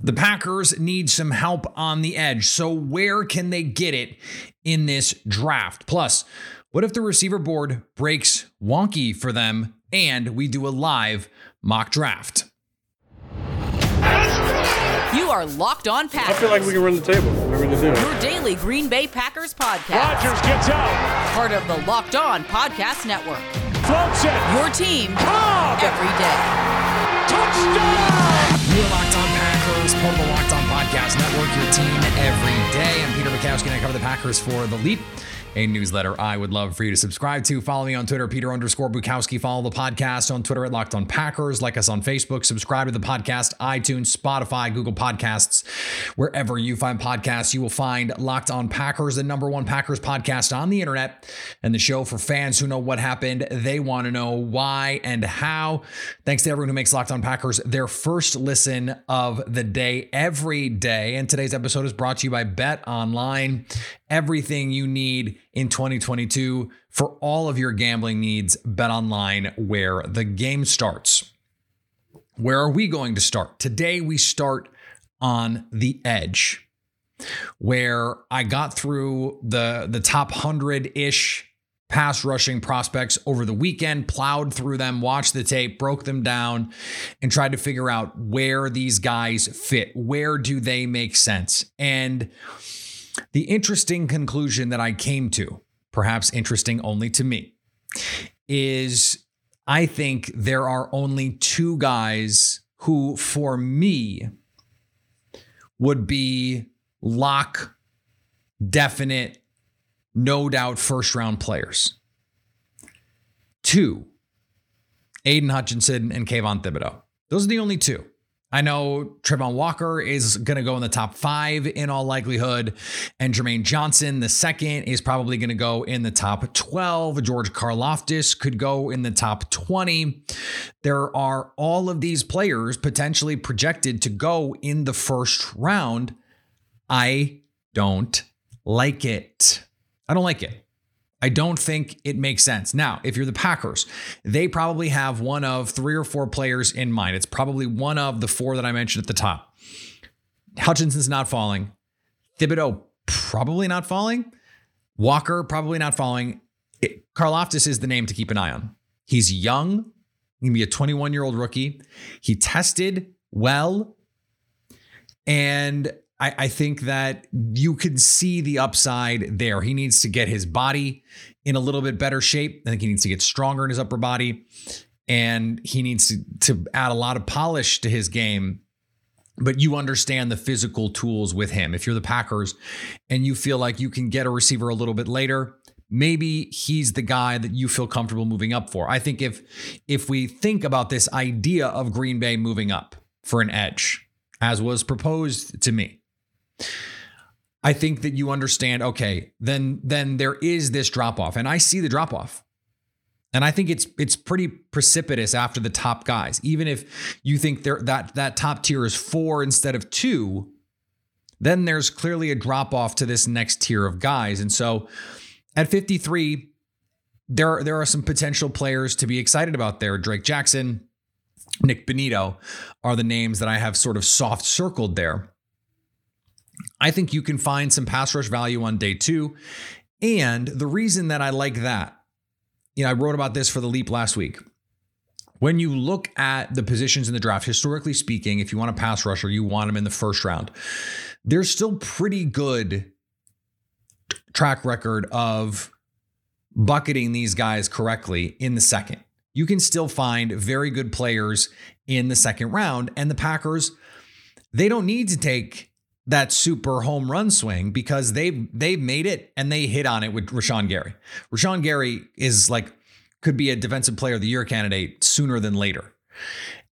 The Packers need some help on the edge. So, where can they get it in this draft? Plus, what if the receiver board breaks wonky for them and we do a live mock draft? You are Locked On Packers. I feel like we can run the table. Whatever they do. Your daily Green Bay Packers podcast. Rodgers gets out. Part of the Locked On Podcast Network. Floats it. Your team Cobb. every day. Touchdown. Podcast Network, your team every day. I'm Peter Bukowski, and I cover the Packers for The Leap, a newsletter I would love for you to subscribe to. Follow me on Twitter, Peter underscore Bukowski. Follow the podcast on Twitter at Locked On Packers. Like us on Facebook. Subscribe to the podcast, iTunes, Spotify, Google Podcasts. Wherever you find podcasts, you will find Locked On Packers, the number one Packers podcast on the internet, and the show for fans who know what happened. They want to know why and how. Thanks to everyone who makes Locked On Packers their first listen of the day every day. And today's episode is brought to you by Bet Online. Everything you need in 2022 for all of your gambling needs, Bet Online, where the game starts. Where are we going to start? Today, we start on the edge, where I got through the, the top 100 ish pass rushing prospects over the weekend, plowed through them, watched the tape, broke them down, and tried to figure out where these guys fit. Where do they make sense? And the interesting conclusion that I came to, perhaps interesting only to me, is I think there are only two guys who, for me, would be lock, definite, no doubt first round players. Two, Aidan Hutchinson and Kayvon Thibodeaux. Those are the only two. I know Travon Walker is going to go in the top five in all likelihood. And Jermaine Johnson, the second, is probably going to go in the top 12. George Karlaftis could go in the top 20. There are all of these players potentially projected to go in the first round. I don't like it. I don't like it. I don't think it makes sense. Now, if you're the Packers, they probably have one of three or four players in mind. It's probably one of the four that I mentioned at the top. Hutchinson's not falling. Thibodeaux probably not falling. Walker probably not falling. It, Karlaftis is the name to keep an eye on. He's young. He can be a 21 year old rookie. He tested well. And I, I think that you can see the upside there. He needs to get his body in a little bit better shape. I think he needs to get stronger in his upper body. And he needs to, to add a lot of polish to his game but you understand the physical tools with him. If you're the Packers and you feel like you can get a receiver a little bit later, maybe he's the guy that you feel comfortable moving up for. I think if if we think about this idea of Green Bay moving up for an edge as was proposed to me, I think that you understand, okay, then then there is this drop off and I see the drop off. And I think it's it's pretty precipitous after the top guys. Even if you think there that that top tier is 4 instead of 2, then there's clearly a drop off to this next tier of guys. And so at 53 there are, there are some potential players to be excited about there. Drake Jackson, Nik Bonitto are the names that I have sort of soft circled there. I think you can find some pass rush value on day two. And the reason that I like that, you know, I wrote about this for the leap last week. When you look at the positions in the draft, historically speaking, if you want a pass rusher, you want them in the first round. There's still pretty good track record of bucketing these guys correctly in the second. You can still find very good players in the second round. And the Packers, they don't need to take that super home run swing because they've they've made it and they hit on it with Rashan Gary. Rashan Gary is like could be a defensive player of the year candidate sooner than later.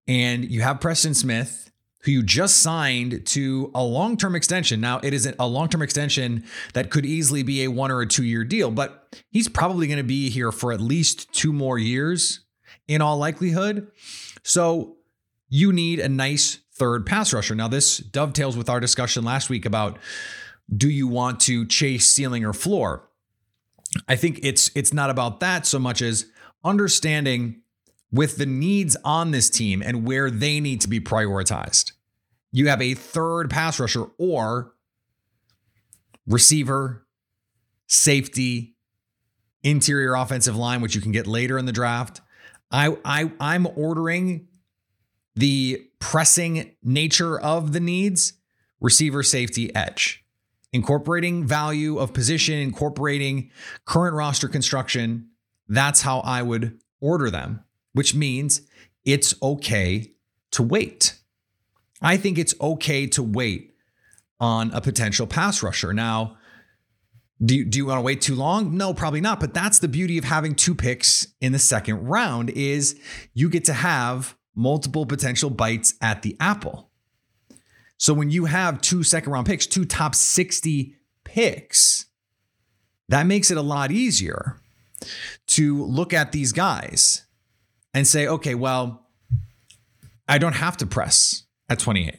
And you have Preston Smith, who you just signed to a long-term extension. Now, it isn't a long-term extension that could easily be a one or a two-year deal, but he's probably going to be here for at least two more years in all likelihood. So you need a nice third pass rusher. Now, this dovetails with our discussion last week about do you want to chase ceiling or floor? I think it's it's not about that so much as understanding with the needs on this team and where they need to be prioritized. you have a third pass rusher or receiver, safety, interior offensive line, which you can get later in the draft. I, I I'm ordering the pressing nature of the needs, receiver, safety, edge. Incorporating value of position, incorporating current roster construction. That's how I would order them, which means it's okay to wait. I think it's okay to wait on a potential pass rusher. Now, do you, do you want to wait too long? No, probably not. But that's the beauty of having two picks in the second round is you get to have multiple potential bites at the apple. So when you have two second round picks, two top 60 picks, that makes it a lot easier to look at these guys and say, okay, well, I don't have to press at 28.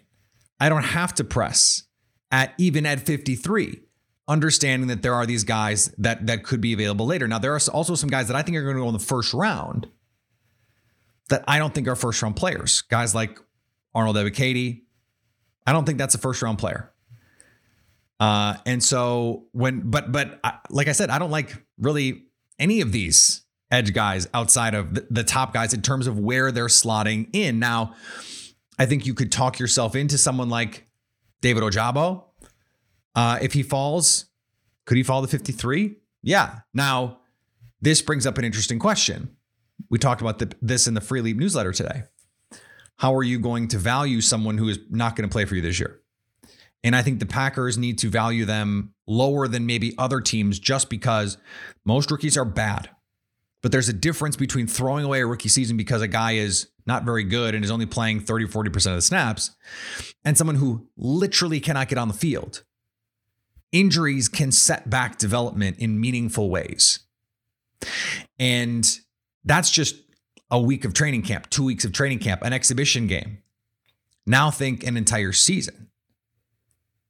I don't have to press at even at 53 understanding that there are these guys that that could be available later. Now there are also some guys that I think are going to go in the first round that I don't think are first round players. Guys like Arnold Ebiketie. I don't think that's a first round player. Uh, and so when, but but I, like I said, I don't like really any of these edge guys outside of the, the top guys in terms of where they're slotting in. Now, I think you could talk yourself into someone like David Ojabo. Uh, if he falls, could he fall to 53? Yeah. Now, this brings up an interesting question. We talked about the, this in the Free Leap newsletter today. How are you going to value someone who is not going to play for you this year? And I think the Packers need to value them lower than maybe other teams just because most rookies are bad. But there's a difference between throwing away a rookie season because a guy is not very good and is only playing 30, 40% of the snaps and someone who literally cannot get on the field. Injuries can set back development in meaningful ways. And that's just a week of training camp, two weeks of training camp, an exhibition game. Now think an entire season.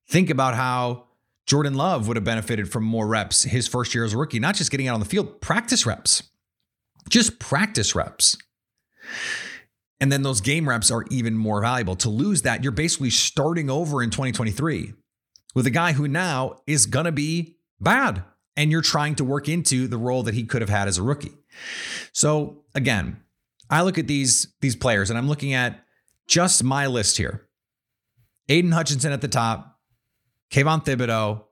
Think about how Jordan Love would have benefited from more reps his first year as a rookie, not just getting out on the field, practice reps, just practice reps. And then those game reps are even more valuable. To lose that, you're basically starting over in 2023 with a guy who now is going to be bad. And you're trying to work into the role that he could have had as a rookie. So again, I look at these, these players and I'm looking at just my list here. Aidan Hutchinson at the top, Kayvon Thibodeaux,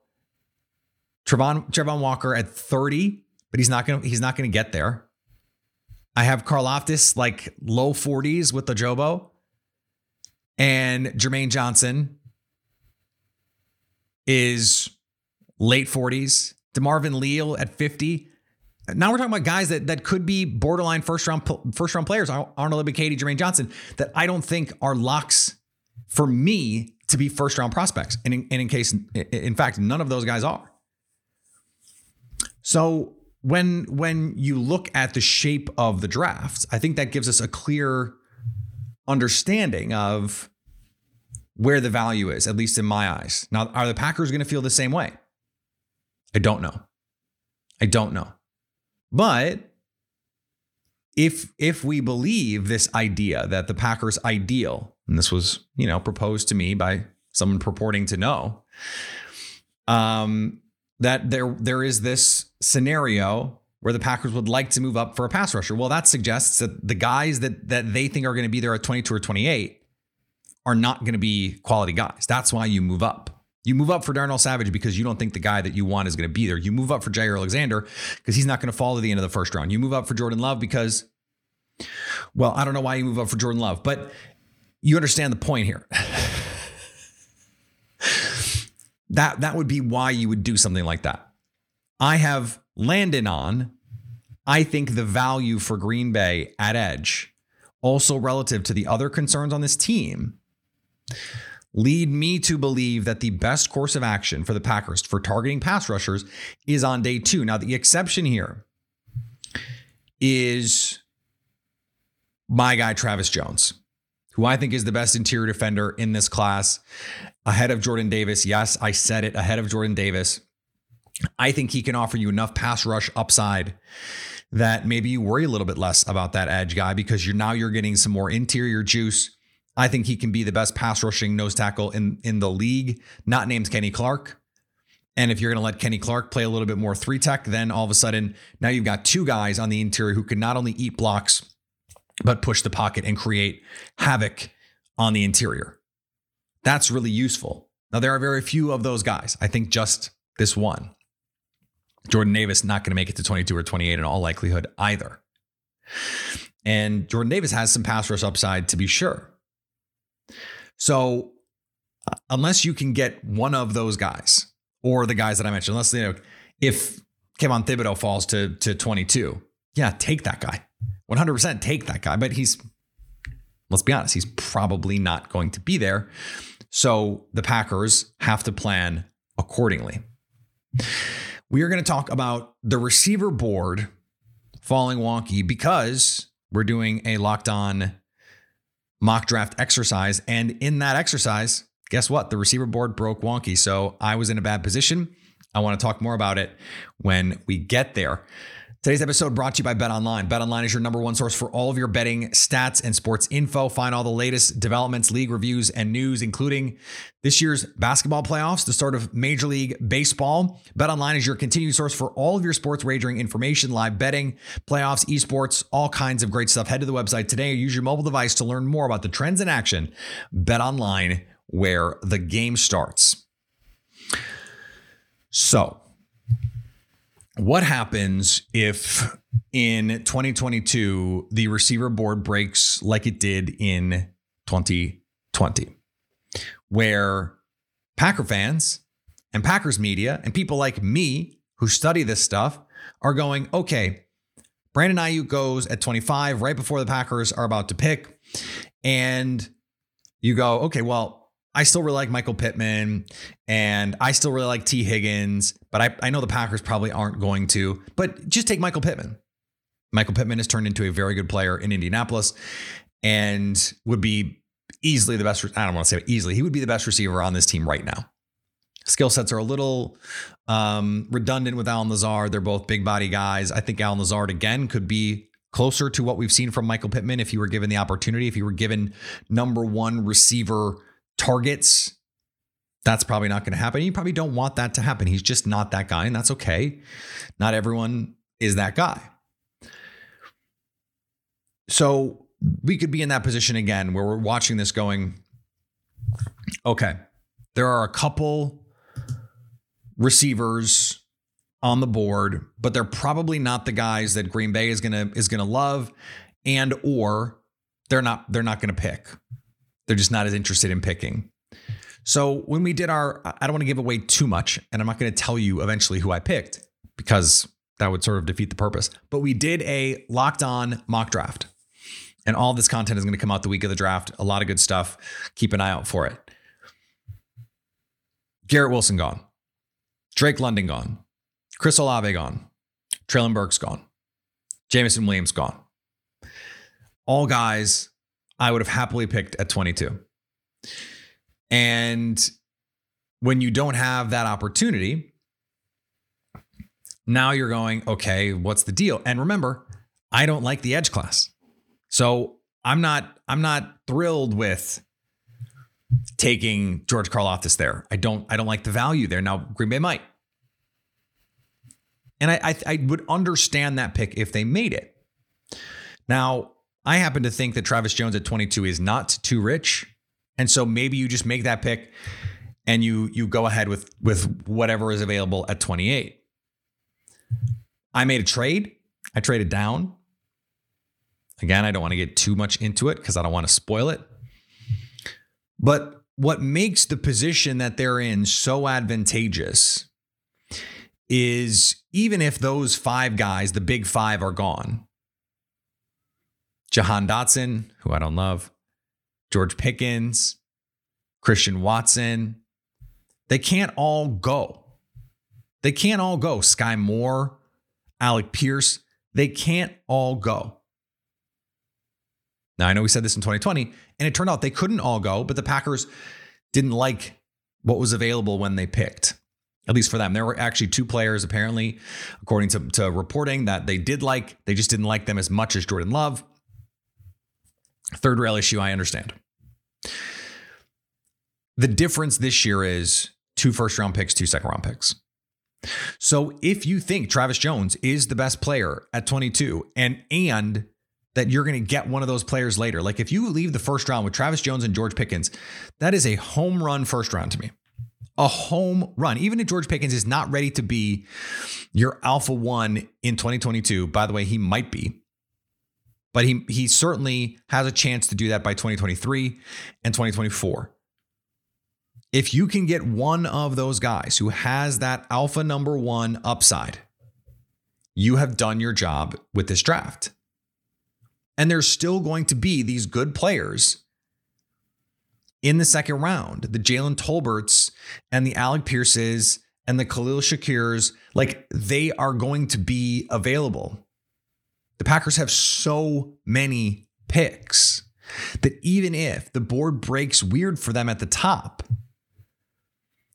Travon, Travon Walker at 30, but he's not gonna he's not gonna get there. I have Karlaftis like low 40s with Ojabo. And Jermaine Johnson is late 40s. DeMarvin Leal at 50. Now we're talking about guys that that could be borderline first round first round players. Arnold Ebiketie, Jermaine Johnson, that I don't think are locks for me to be first round prospects. And in, and in case, in fact, none of those guys are. So when when you look at the shape of the draft, I think that gives us a clear understanding of where the value is, at least in my eyes. Now, are the Packers going to feel the same way? I don't know. I don't know. But if if we believe this idea that the Packers ideal, and this was, you know, proposed to me by someone purporting to know, um, that there there is this scenario where the Packers would like to move up for a pass rusher. Well, that suggests that the guys that that they think are going to be there at 22 or 28 are not going to be quality guys. That's why you move up. You move up for Darnell Savage because you don't think the guy that you want is going to be there. You move up for Jaire Alexander because he's not going to fall to the end of the first round. You move up for Jordan Love because, well, I don't know why you move up for Jordan Love, but you understand the point here. that that would be why you would do something like that. I have Landon on. I think the value for Green Bay at edge, also relative to the other concerns on this team, lead me to believe that the best course of action for the Packers for targeting pass rushers is on day two. Now, the exception here is my guy, Travis Jones, who I think is the best interior defender in this class, ahead of Jordan Davis. Yes, I said it ahead of Jordan Davis. I think he can offer you enough pass rush upside that maybe you worry a little bit less about that edge guy because you're now you're getting some more interior juice I think he can be the best pass rushing nose tackle in, in the league, not named Kenny Clark. And if you're going to let Kenny Clark play a little bit more three tech, then all of a sudden now you've got two guys on the interior who can not only eat blocks, but push the pocket and create havoc on the interior. That's really useful. Now, there are very few of those guys. I think just this one. Jordan Davis not going to make it to 22 or 28 in all likelihood either. And Jordan Davis has some pass rush upside to be sure. So, unless you can get one of those guys or the guys that I mentioned, unless you know if Kayvon Thibodeaux falls to to 22, yeah, take that guy. 100% take that guy, but he's let's be honest, he's probably not going to be there. So the Packers have to plan accordingly. We are going to talk about the receiver board falling wonky because we're doing a locked on mock draft exercise. And in that exercise, guess what? The receiver board broke wonky. So I was in a bad position. I want to talk more about it when we get there. Today's episode brought to you by Bet Online. Bet Online is your number one source for all of your betting stats and sports info. Find all the latest developments, league reviews, and news, including this year's basketball playoffs, the start of Major League Baseball. Bet Online is your continued source for all of your sports wagering information, live betting, playoffs, esports, all kinds of great stuff. Head to the website today or use your mobile device to learn more about the trends in action. Bet Online, where the game starts. So, what happens if in 2022 the receiver board breaks like it did in 2020, where Packer fans and Packers media and people like me who study this stuff are going, okay, Brandon Aiyuk goes at 25 right before the Packers are about to pick. And you go, okay, well, I still really like Michael Pittman and I still really like Tee Higgins, but I, I know the Packers probably aren't going to. But just take Michael Pittman. Michael Pittman has turned into a very good player in Indianapolis and would be easily the best. I don't want to say easily. He would be the best receiver on this team right now. Skill sets are a little um, redundant with Allen Lazard. They're both big body guys. I think Allen Lazard again could be closer to what we've seen from Michael Pittman if he were given the opportunity, if he were given number one receiver targets. That's probably not going to happen. You probably don't want that to happen. He's just not that guy, and that's okay. Not everyone is that guy. So we could be in that position again where we're watching this going, okay, there are a couple receivers on the board, but they're probably not the guys that Green Bay is gonna is gonna love, and or they're not they're not gonna pick. They're just not as interested in picking. So when we did our, I don't want to give away too much, and I'm not going to tell you eventually who I picked because that would sort of defeat the purpose. But we did a locked on mock draft. And all this content is going to come out the week of the draft. A lot of good stuff. Keep an eye out for it. Garrett Wilson gone. Drake London gone. Chris Olave gone. Treylon Burks gone. Jameson Williams gone. All guys I would have happily picked at 22. And when you don't have that opportunity, now you're going, okay, what's the deal? And remember, I don't like the edge class. So I'm not I'm not thrilled with taking George Karlaftis there. I don't I don't like the value there. Now Green Bay might. And I, I, I would understand that pick if they made it. Now, I happen to think that Travis Jones at 22 is not too rich. And so maybe you just make that pick and you you go ahead with with whatever is available at 28. I made a trade. I traded down. Again, I don't want to get too much into it because I don't want to spoil it. But what makes the position that they're in so advantageous is even if those five guys, the big five, are gone, Jahan Dotson, who I don't love, George Pickens, Christian Watson. They can't all go. They can't all go. Skyy Moore, Alec Pierce, they can't all go. Now, I know we said this in 2020, and it turned out they couldn't all go, but the Packers didn't like what was available when they picked, at least for them. There were actually two players, apparently, according to, to reporting, that they did like. They just didn't like them as much as Jordan Love. Third rail issue, I understand. The difference this year is two first round picks, two second round picks. So if you think Travis Jones is the best player at 22 and and that you're going to get one of those players later, like if you leave the first round with Travis Jones and George Pickens, that is a home run first round to me. A home run. Even if George Pickens is not ready to be your alpha one in 2022, by the way, he might be. But he he certainly has a chance to do that by 2023 and 2024 if you can get one of those guys who has that alpha number one upside, you have done your job with this draft. And there's still going to be these good players in the second round the Jalen Tolberts and the Alec Pierces and the Khalil Shakirs. Like they are going to be available. The Packers have so many picks that even if the board breaks weird for them at the top,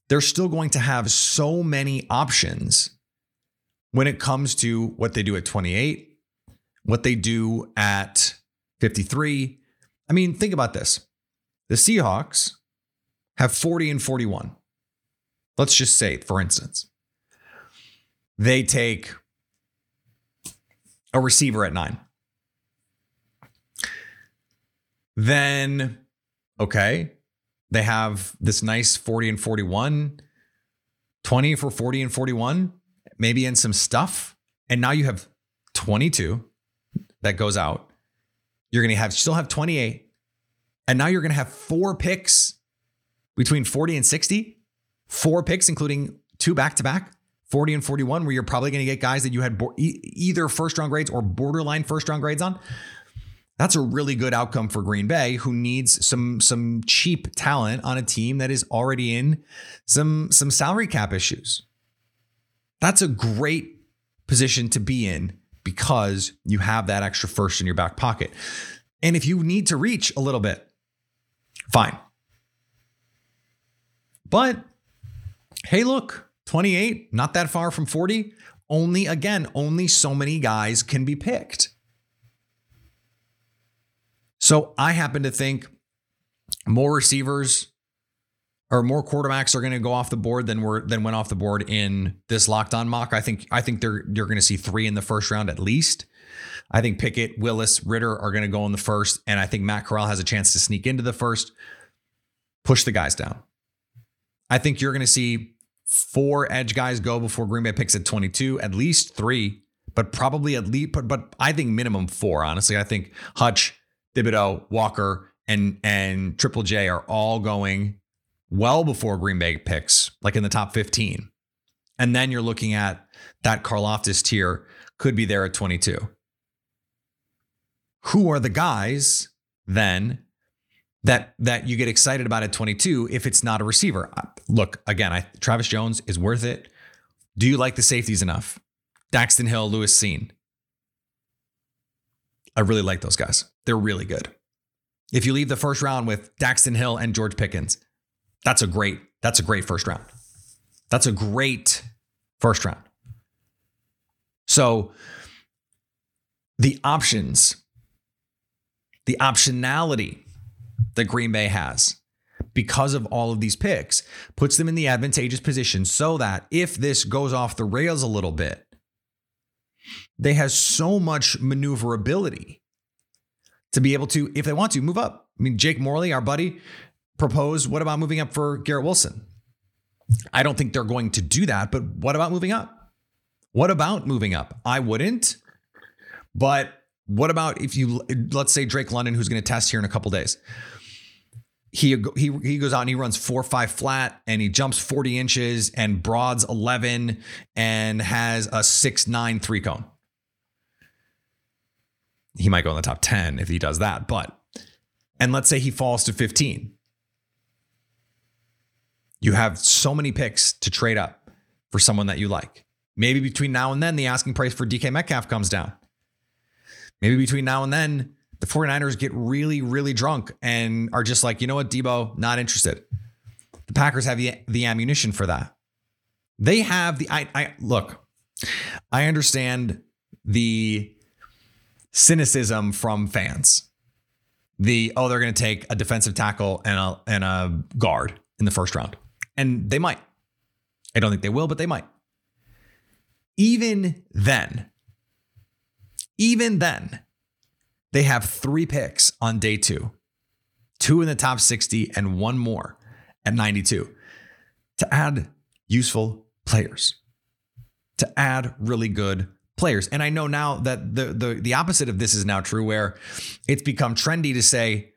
they're still going to have so many options when it comes to what they do at 28, what they do at 53. I mean, think about this the Seahawks have 40 and 41. Let's just say, for instance, they take a receiver at nine. Then, okay, they have this nice 40 and 41, 20 for 40 and 41, maybe in some stuff. And now you have 22 that goes out. You're going to have still have 28. And now you're going to have four picks between 40 and 60. Four picks, including two back to back, 40 and 41, where you're probably going to get guys that you had bo- either first round grades or borderline first round grades on. That's a really good outcome for Green Bay, who needs some some cheap talent on a team that is already in some some salary cap issues. That's a great position to be in because you have that extra first in your back pocket. And if you need to reach a little bit, fine. But hey, look, 28, not that far from 40. Only again, only so many guys can be picked. So I happen to think more receivers or more quarterbacks are going to go off the board than were than went off the board in this locked on mock. I think I think they're you're going to see three in the first round at least. I think Pickett, Willis, Ridder are going to go in the first, and I think Matt Corral has a chance to sneak into the first. Push the guys down. I think you're going to see four edge guys go before Green Bay picks at 22, at least three, but probably at least, but, but I think minimum four. Honestly, I think Hutch, Thibodeaux, Walker, and and Triple J are all going well before Green Bay picks, like in the top 15. And then you're looking at that Karlaftis tier could be there at 22. Who are the guys then that that you get excited about at 22 if it's not a receiver? Look, again, I, Travis Jones is worth it. Do you like the safeties enough? Daxton Hill, Lewis Cine. I really like those guys. They're really good. If you leave the first round with Daxton Hill and George Pickens, that's a great, that's a great first round. That's a great first round. So the options, the optionality that Green Bay has because of all of these picks puts them in the advantageous position so that if this goes off the rails a little bit, they have so much maneuverability to be able to, if they want to, move up. I mean, Jake Morley, our buddy, proposed, what about moving up for Garrett Wilson? I don't think they're going to do that, but what about moving up? What about moving up? I wouldn't. But what about if you, let's say Drake London, who's going to test here in a couple days? He, he he goes out and he runs four five flat and he jumps 40 inches and broads 11 and has a six nine three cone he might go in the top 10 if he does that. But, and let's say he falls to 15. You have so many picks to trade up for someone that you like. Maybe between now and then, the asking price for DK Metcalf comes down. Maybe between now and then, the 49ers get really, really drunk and are just like, you know what, Deebo, not interested. The Packers have the, the ammunition for that. They have the, I, I look, I understand the cynicism from fans. the oh they're going to take a defensive tackle and a and a guard in the first round, and they might. I don't think they will, but they might. Even then, even then, they have three picks on day two, two in the top 60 and one more at 92 to add useful players, to add really good players. And I know now that the the the opposite of this is now true where it's become trendy to say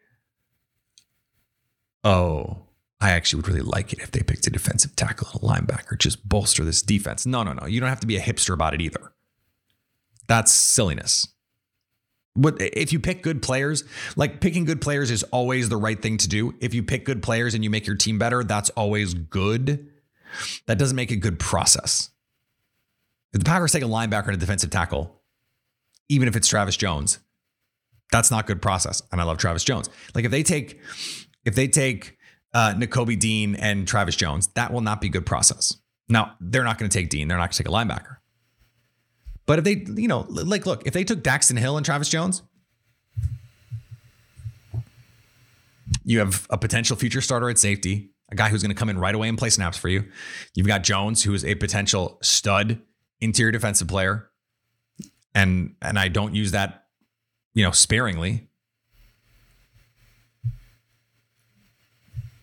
oh, I actually would really like it if they picked a defensive tackle and a linebacker, just bolster this defense. No, no, no. You don't have to be a hipster about it either. That's silliness. What if you pick good players? Like picking good players is always the right thing to do. If you pick good players and you make your team better, that's always good. That doesn't make a good process. If the Packers take a linebacker and a defensive tackle, even if it's Travis Jones, that's not good process. And I love Travis Jones. Like if they take if they take uh, Nakobe Dean and Travis Jones, that will not be good process. Now they're not going to take Dean. They're not going to take a linebacker. But if they, you know, like, look, if they took Daxton Hill and Travis Jones, you have a potential future starter at safety, a guy who's going to come in right away and play snaps for you. You've got Jones, who is a potential stud interior defensive player, and and I don't use that, you know, sparingly.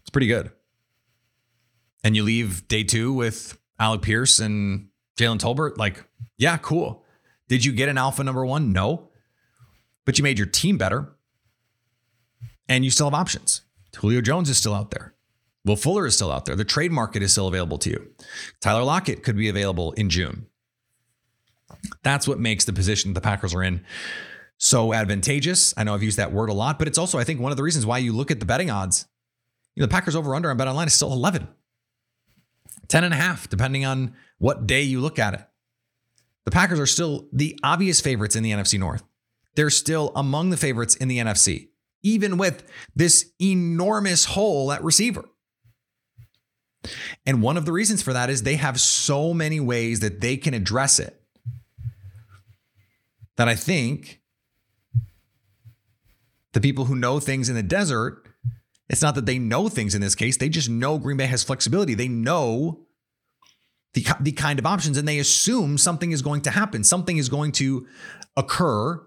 It's pretty good. And you leave day two with Alec Pierce and Jalen Tolbert, like yeah, cool. Did you get an alpha number one? No. But you made your team better. And you still have options. Julio Jones is still out there. Will Fuller is still out there. The trade market is still available to you. Tyler Lockett could be available in June. That's what makes the position the Packers are in so advantageous. I know I've used that word a lot, but it's also, I think, one of the reasons why you look at the betting odds. You know, the Packers over under on Bet Online is still 11, 10 and a half, depending on what day you look at it. The Packers are still the obvious favorites in the NFC North. They're still among the favorites in the NFC, even with this enormous hole at receiver. And one of the reasons for that is they have so many ways that they can address it that I think the people who know things in the desert, it's not that they know things in this case, they just know Green Bay has flexibility. They know the, the kind of options and they assume something is going to happen. Something is going to occur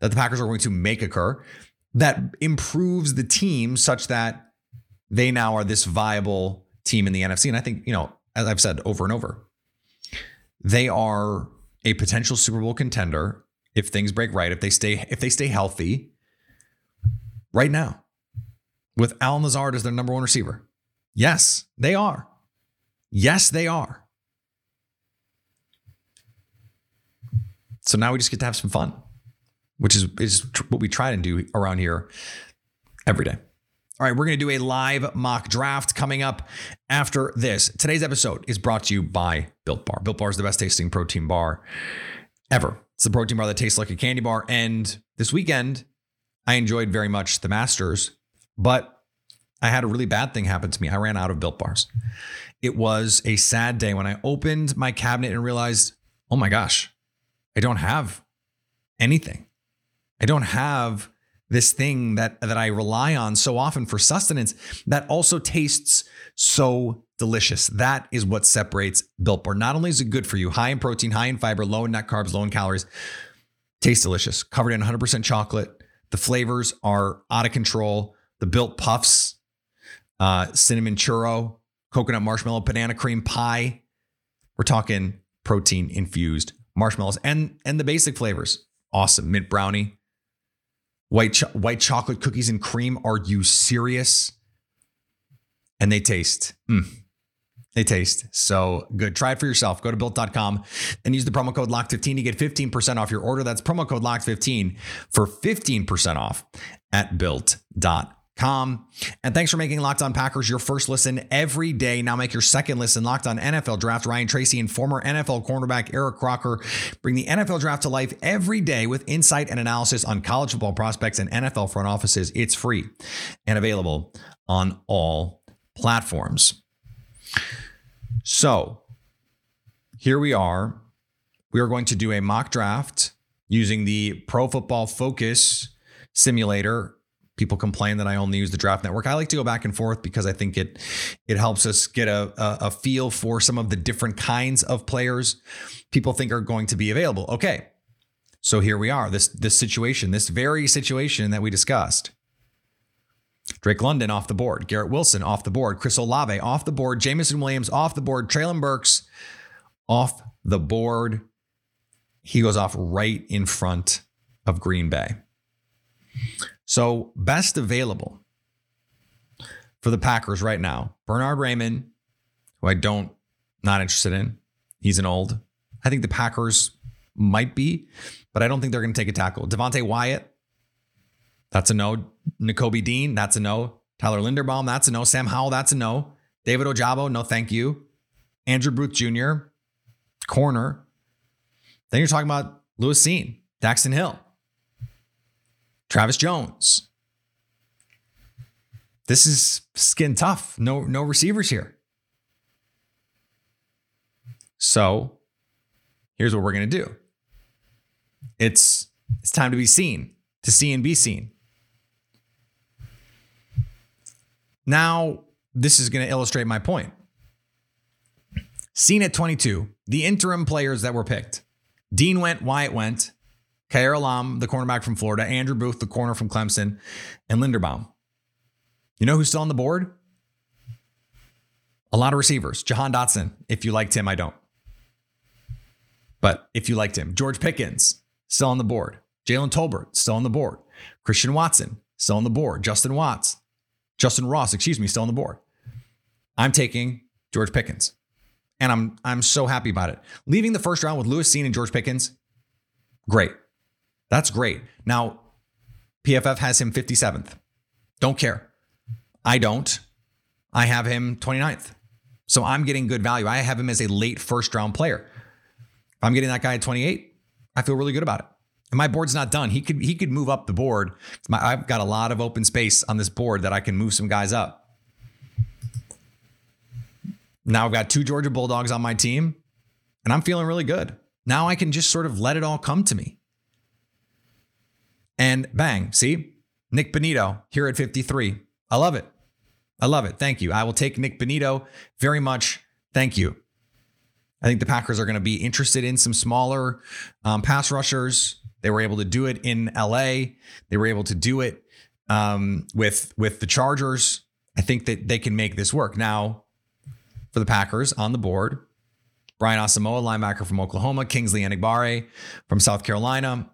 that the Packers are going to make occur that improves the team such that they now are this viable team in the NFC. And I think, you know, as I've said over and over, they are a potential Super Bowl contender if things break right, if they stay if they stay healthy right now with Allen Lazard as their number one receiver. Yes, they are. Yes, they are. So now we just get to have some fun, which is, is what we try to do around here every day. All right, we're going to do a live mock draft coming up after this. Today's episode is brought to you by Built Bar. Built Bar is the best tasting protein bar ever. It's the protein bar that tastes like a candy bar. And this weekend, I enjoyed very much the Masters, but I had a really bad thing happen to me. I ran out of Built Bars. It was a sad day when I opened my cabinet and realized, oh my gosh, I don't have anything. I don't have this thing that that I rely on so often for sustenance that also tastes so delicious. That is what separates Built Bar. Not only is it good for you, high in protein, high in fiber, low in net carbs, low in calories, tastes delicious. Covered in 100% chocolate. The flavors are out of control. The Built Puffs, uh, cinnamon churro, coconut marshmallow, banana cream pie. We're talking protein infused marshmallows and and the basic flavors. Awesome. Mint brownie, white white chocolate cookies and cream. Are you serious? And they taste. Mm, they taste so good. Try it for yourself. Go to built.com and use the promo code LOCK15 to get 15% off your order. That's promo code LOCK15 for 15% off at built.com. And thanks for making Locked On Packers your first listen every day. Now make your second listen Locked On NFL Draft. Ryan Tracy and former NFL cornerback Eric Crocker bring the NFL Draft to life every day with insight and analysis on college football prospects and NFL front offices. It's free and available on all platforms. So here we are. We are going to do a mock draft using the Pro Football Focus simulator People complain that I only use the draft network. I like to go back and forth because I think it it helps us get a, a, a feel for some of the different kinds of players people think are going to be available. Okay. So here we are, this this situation, this very situation that we discussed. Drake London off the board, Garrett Wilson off the board, Chris Olave off the board, Jameson Williams off the board, Treylon Burks off the board. He goes off right in front of Green Bay. So, best available for the Packers right now Bernhard Raimann, who I don't, not interested in. He's an old. I think the Packers might be, but I don't think they're going to take a tackle. Devonte Wyatt, that's a no. Nakobe Dean, that's a no. Tyler Linderbaum, that's a no. Sam Howell, that's a no. David Ojabo, no thank you. Andrew Booth Jr., corner. Then you're talking about Lewis Cine, Daxton Hill. Travis Jones. This is skin tough. No, no receivers here. So here's what we're gonna do. It's it's time to be seen, to see and be seen. Now, this is going to illustrate my point. Cine at 22, the interim players that were picked. Dean went, Wyatt went, Kaiir Elam, the cornerback from Florida, Andrew Booth, the corner from Clemson, and Linderbaum. You know who's still on the board? A lot of receivers. Jahan Dotson. If you liked him, I don't. But if you liked him, George Pickens, still on the board. Jalen Tolbert, still on the board. Christian Watson, still on the board. Justin Watts, Justyn Ross, excuse me, still on the board. I'm taking George Pickens. And I'm I'm so happy about it. Leaving the first round with Lewis Cine and George Pickens, great. That's great. Now, PFF has him 57th. Don't care. I don't. I have him 29th. So I'm getting good value. I have him as a late first round player. If I'm getting that guy at 28, I feel really good about it. And my board's not done. He could he could move up the board. I've got a lot of open space on this board that I can move some guys up. Now I've got two Georgia Bulldogs on my team, and I'm feeling really good. Now I can just sort of let it all come to me. And bang, see? Nik Bonitto here at 53. I love it. I love it. Thank you. I will take Nik Bonitto very much. Thank you. I think the Packers are going to be interested in some smaller um, pass rushers. They were able to do it in LA. They were able to do it um, with with the Chargers. I think that they can make this work. Now, for the Packers on the board, Brian Asamoah, linebacker from Oklahoma, Kingsley Enagbare from South Carolina,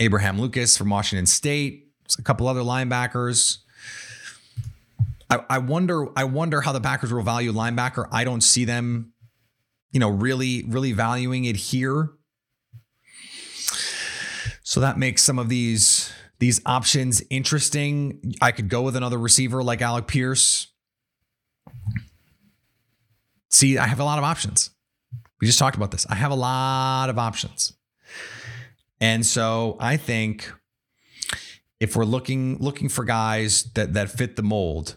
Abraham Lucas from Washington State, a couple other linebackers. I, I wonder, I wonder how the Packers will value linebacker. I don't see them, you know, really, really valuing it here. So that makes some of these these options interesting. I could go with another receiver like Alec Pierce. See, I have a lot of options. We just talked about this. I have a lot of options. And so I think if we're looking looking for guys that that fit the mold,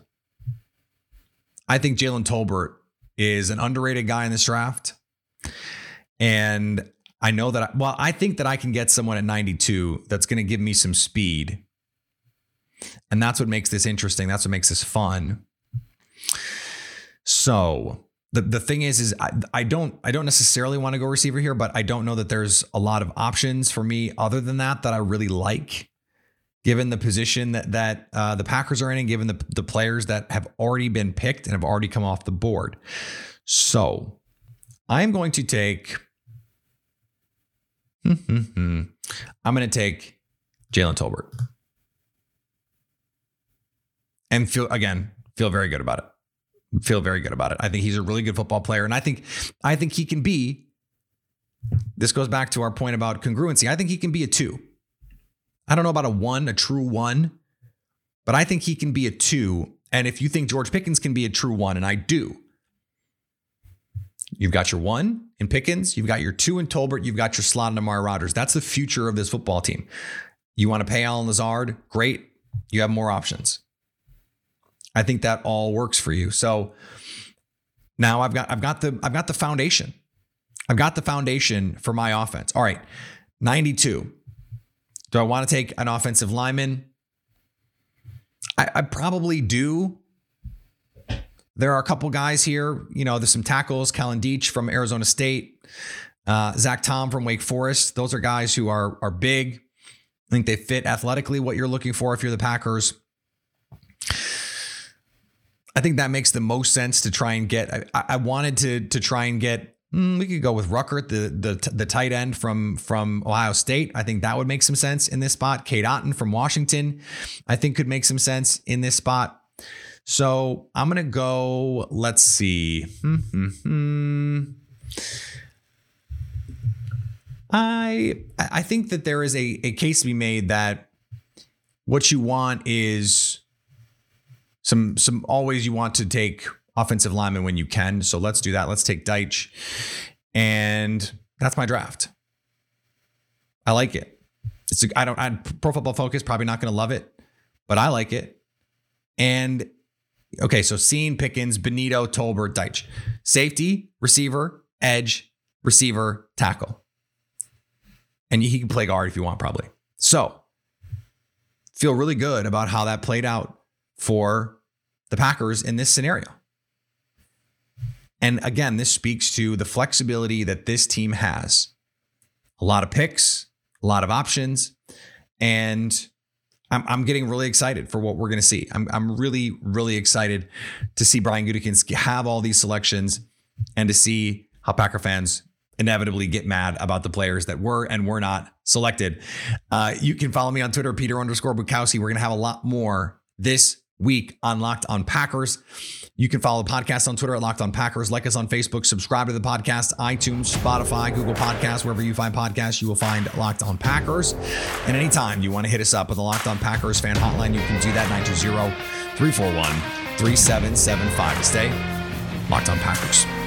I think Jalen Tolbert is an underrated guy in this draft. And I know that, I, well, I think that I can get someone at 92 that's going to give me some speed. And that's what makes this interesting. That's what makes this fun. So the, the thing is, is I, I don't, I don't necessarily want to go receiver here, but I don't know that there's a lot of options for me other than that, that I really like given the position that, that uh, the Packers are in and given the, the players that have already been picked and have already come off the board. So I'm going to take hmm, hmm, hmm. I'm going to take Jalen Tolbert and feel again feel very good about it. Feel very good about it. I think he's a really good football player, and I think I think he can be. This goes back to our point about congruency. I think he can be a two. I don't know about a one, a true one, but I think he can be a two. And if you think George Pickens can be a true one, and I do, You've got your one in Pickens, you've got your two in Tolbert, you've got your slot in Amari Rodgers. That's the future of this football team. You want to pay Allen Lazard? Great. You have more options. I think that all works for you. So now I've got I've got the I've got the foundation. I've got the foundation for my offense. All right. 92. Do I want to take an offensive lineman? I, I probably do. There are a couple guys here. You know, there's some tackles. Kellen Diesch from Arizona State, uh, Zach Tom from Wake Forest. Those are guys who are are big. I think they fit athletically what you're looking for if you're the Packers. I think that makes the most sense to try and get. I, I wanted to to try and get. Mm, we could go with Ruckert, the the the tight end from from Ohio State. I think that would make some sense in this spot. Cade Otton from Washington, I think could make some sense in this spot. So I'm gonna go. Let's see. Hmm, I I think that there is a a case to be made that what you want is some some always you want to take offensive linemen when you can. So let's do that. Let's take Diesch. And that's my draft. I like it. It's a, I don't I pro football focus probably not going to love it, but I like it. And okay, so Cine, Pickens, Bonitto, Tolbert, Diesch. Safety, receiver, edge, receiver, tackle. And he can play guard if you want, probably. So feel really good about how that played out for the Packers in this scenario. And again, this speaks to the flexibility that this team has. A lot of picks, a lot of options, and I'm, I'm getting really excited for what we're going to see. I'm, I'm really, really excited to see Brian Gutekunst have all these selections and to see how Packer fans inevitably get mad about the players that were and were not selected. Uh, you can follow me on Twitter, Peter underscore Bukowski. We're going to have a lot more this week on Locked on Packers. You can follow the podcast on Twitter at Locked on Packers. Like us on Facebook. Subscribe to the podcast, iTunes, Spotify, Google Podcasts, wherever you find podcasts, you will find Locked on Packers. And anytime you want to hit us up with the Locked on Packers fan hotline, you can do that 920 341 3775 to stay Locked on Packers.